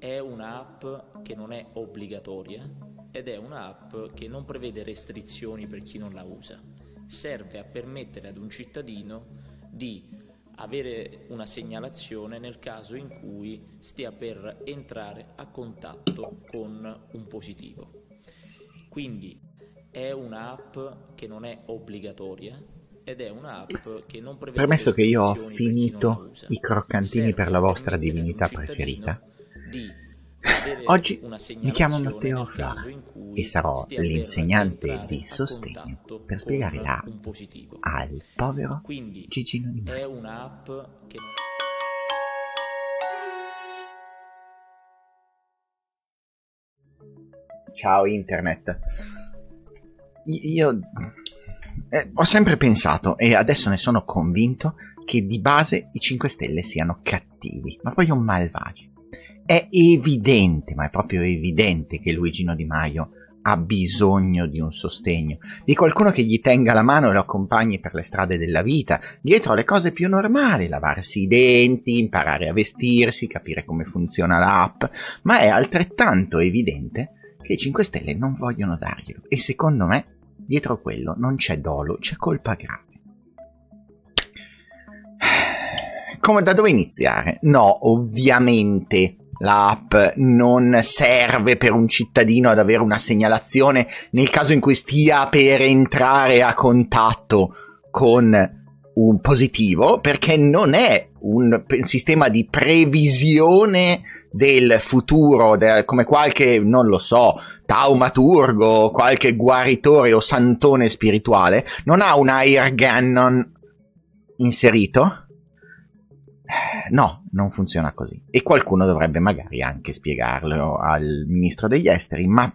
È un'app che non è obbligatoria ed è un'app che non prevede restrizioni per chi non la usa. Serve a permettere ad un cittadino di avere una segnalazione nel caso in cui stia per entrare a contatto con un positivo. Quindi è un'app che non è obbligatoria ed è un'app che non prevede Permesso che io ho finito i croccantini Serve per la vostra divinità preferita, di oggi mi chiamo Matteo cui e sarò l'insegnante di sostegno per spiegare un positivo. al povero Gigino Di è Maio. un'app che Ciao internet. Io eh, ho sempre pensato e adesso ne sono convinto che di base i 5 Stelle siano cattivi, ma proprio malvagi. È evidente, ma è proprio evidente che Luigino Di Maio ha bisogno di un sostegno, di qualcuno che gli tenga la mano e lo accompagni per le strade della vita, dietro alle cose più normali, lavarsi i denti, imparare a vestirsi, capire come funziona l'app, ma è altrettanto evidente che i 5 Stelle non vogliono darglielo e secondo me dietro quello non c'è dolo, c'è colpa grave. Come da dove iniziare? No, ovviamente l'app non serve per un cittadino ad avere una segnalazione nel caso in cui stia per entrare a contatto con un positivo, perché non è un sistema di previsione del futuro, come qualche, non lo so, taumaturgo, qualche guaritore o santone spirituale, non ha un air gunnon inserito? No, non funziona così. E qualcuno dovrebbe magari anche spiegarlo al ministro degli esteri, ma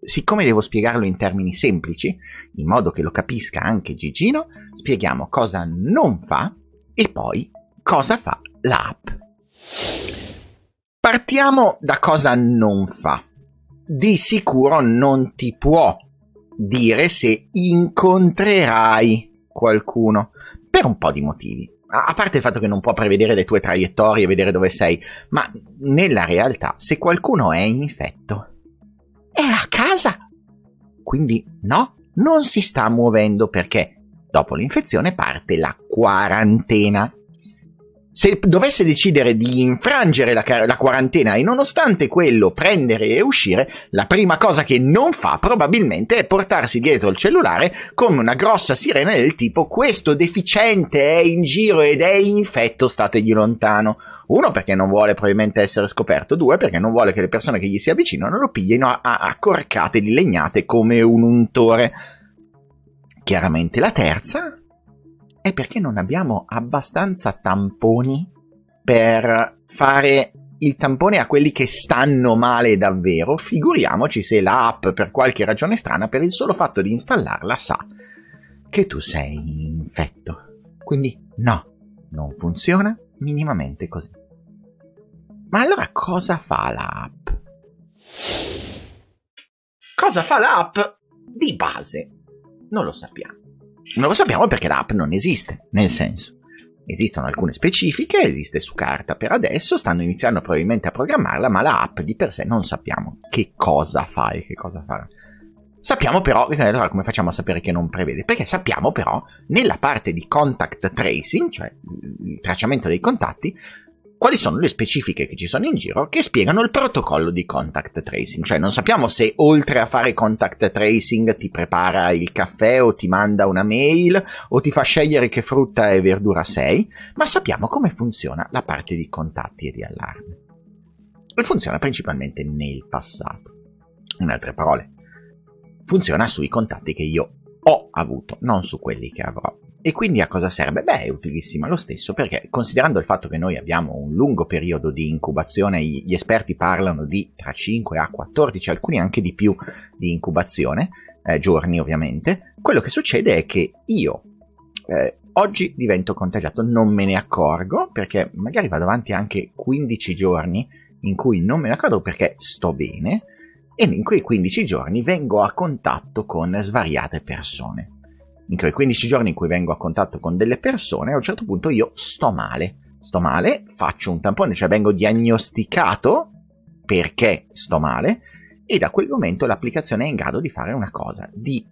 siccome devo spiegarlo in termini semplici, in modo che lo capisca anche Gigino, spieghiamo cosa non fa e poi cosa fa l'app. Partiamo da cosa non fa. Di sicuro non ti può dire se incontrerai qualcuno per un po' di motivi. A parte il fatto che non può prevedere le tue traiettorie, vedere dove sei, ma nella realtà, se qualcuno è infetto, è a casa. Quindi no, non si sta muovendo perché dopo l'infezione parte la quarantena. Se dovesse decidere di infrangere la, la quarantena e nonostante quello prendere e uscire, la prima cosa che non fa probabilmente è portarsi dietro il cellulare come una grossa sirena del tipo questo deficiente è in giro ed è infetto, stategli lontano. Uno perché non vuole probabilmente essere scoperto, due perché non vuole che le persone che gli si avvicinano lo piglino a, a, a corcate di legnate come un untore. Chiaramente la terza è perché non abbiamo abbastanza tamponi per fare il tampone a quelli che stanno male davvero. Figuriamoci se l'app, per qualche ragione strana, per il solo fatto di installarla, sa che tu sei infetto. Quindi no, non funziona minimamente così. Ma allora cosa fa l'app? Cosa fa l'app? Di base non lo sappiamo. Non lo sappiamo perché l'app non esiste, nel senso, esistono alcune specifiche, esiste su carta per adesso, stanno iniziando probabilmente a programmarla, ma l'app di per sé non sappiamo che cosa fa e che cosa farà. Sappiamo però, allora come facciamo a sapere che non prevede? Perché sappiamo però, nella parte di contact tracing, cioè il tracciamento dei contatti, quali sono le specifiche che ci sono in giro che spiegano il protocollo di contact tracing. Cioè non sappiamo se oltre a fare contact tracing ti prepara il caffè o ti manda una mail o ti fa scegliere che frutta e verdura sei, ma sappiamo come funziona la parte di contatti e di allarme. E funziona principalmente nel passato. In altre parole, funziona sui contatti che io ho avuto, non su quelli che avrò. E quindi a cosa serve? Beh, è utilissima lo stesso perché considerando il fatto che noi abbiamo un lungo periodo di incubazione, gli esperti parlano di tra 5 a 14, alcuni anche di più di incubazione, eh, giorni ovviamente, quello che succede è che io eh, oggi divento contagiato, non me ne accorgo perché magari vado avanti anche 15 giorni in cui non me ne accorgo perché sto bene, e in quei 15 giorni vengo a contatto con svariate persone. In quei 15 giorni in cui vengo a contatto con delle persone, a un certo punto io sto male. Sto male, faccio un tampone, cioè vengo diagnosticato perché sto male e da quel momento l'applicazione è in grado di fare una cosa, di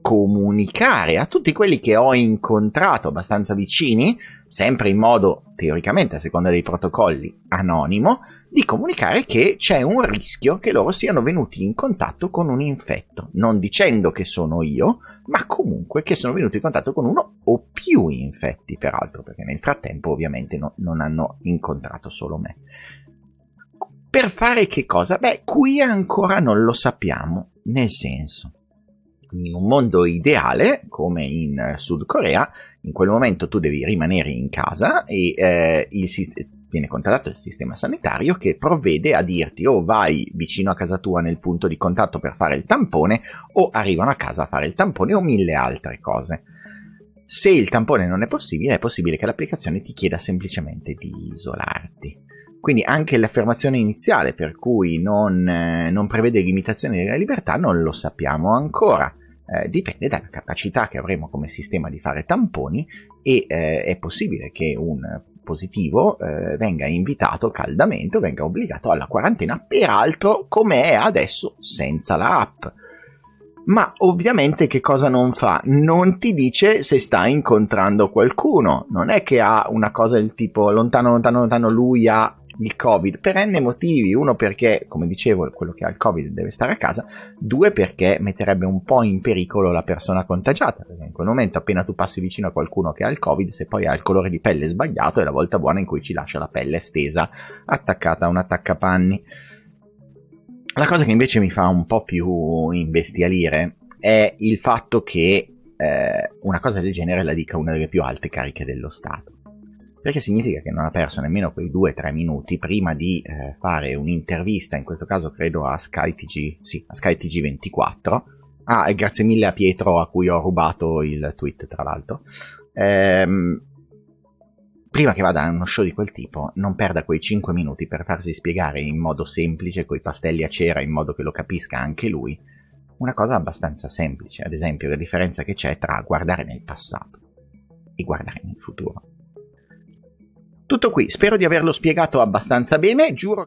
comunicare a tutti quelli che ho incontrato abbastanza vicini, sempre in modo teoricamente a seconda dei protocolli anonimo, di comunicare che c'è un rischio che loro siano venuti in contatto con un infetto, non dicendo che sono io, ma comunque che sono venuti in contatto con uno o più infetti, peraltro, perché nel frattempo ovviamente no, non hanno incontrato solo me. Per fare che cosa? Beh, qui ancora non lo sappiamo, nel senso, in un mondo ideale, come in Sud Corea, in quel momento tu devi rimanere in casa e eh, il sistema viene contattato il sistema sanitario che provvede a dirti o vai vicino a casa tua nel punto di contatto per fare il tampone o arrivano a casa a fare il tampone o mille altre cose. Se il tampone non è possibile, è possibile che l'applicazione ti chieda semplicemente di isolarti. Quindi anche l'affermazione iniziale per cui non, eh, non prevede limitazioni della libertà non lo sappiamo ancora. Eh, dipende dalla capacità che avremo come sistema di fare tamponi e eh, è possibile che un positivo eh, venga invitato caldamente o venga obbligato alla quarantena, peraltro come è adesso senza la app. Ma ovviamente che cosa non fa? Non ti dice se sta incontrando qualcuno, non è che ha una cosa del tipo lontano, lontano, lontano, lui ha il Covid per n motivi. Uno perché, come dicevo, quello che ha il Covid deve stare a casa. Due perché metterebbe un po' in pericolo la persona contagiata. Perché in quel momento, appena tu passi vicino a qualcuno che ha il Covid, se poi ha il colore di pelle sbagliato, è la volta buona in cui ci lascia la pelle stesa, attaccata a un attaccapanni. La cosa che invece mi fa un po' più imbestialire è il fatto che eh, una cosa del genere la dica una delle più alte cariche dello Stato perché significa che non ha perso nemmeno quei 2-3 minuti prima di eh, fare un'intervista, in questo caso credo a SkyTG, sì, a SkyTG24. Ah, e grazie mille a Pietro a cui ho rubato il tweet, tra l'altro. Ehm, prima che vada a uno show di quel tipo, non perda quei 5 minuti per farsi spiegare in modo semplice, coi pastelli a cera, in modo che lo capisca anche lui, una cosa abbastanza semplice, ad esempio la differenza che c'è tra guardare nel passato e guardare nel futuro. Tutto qui, spero di averlo spiegato abbastanza bene, giuro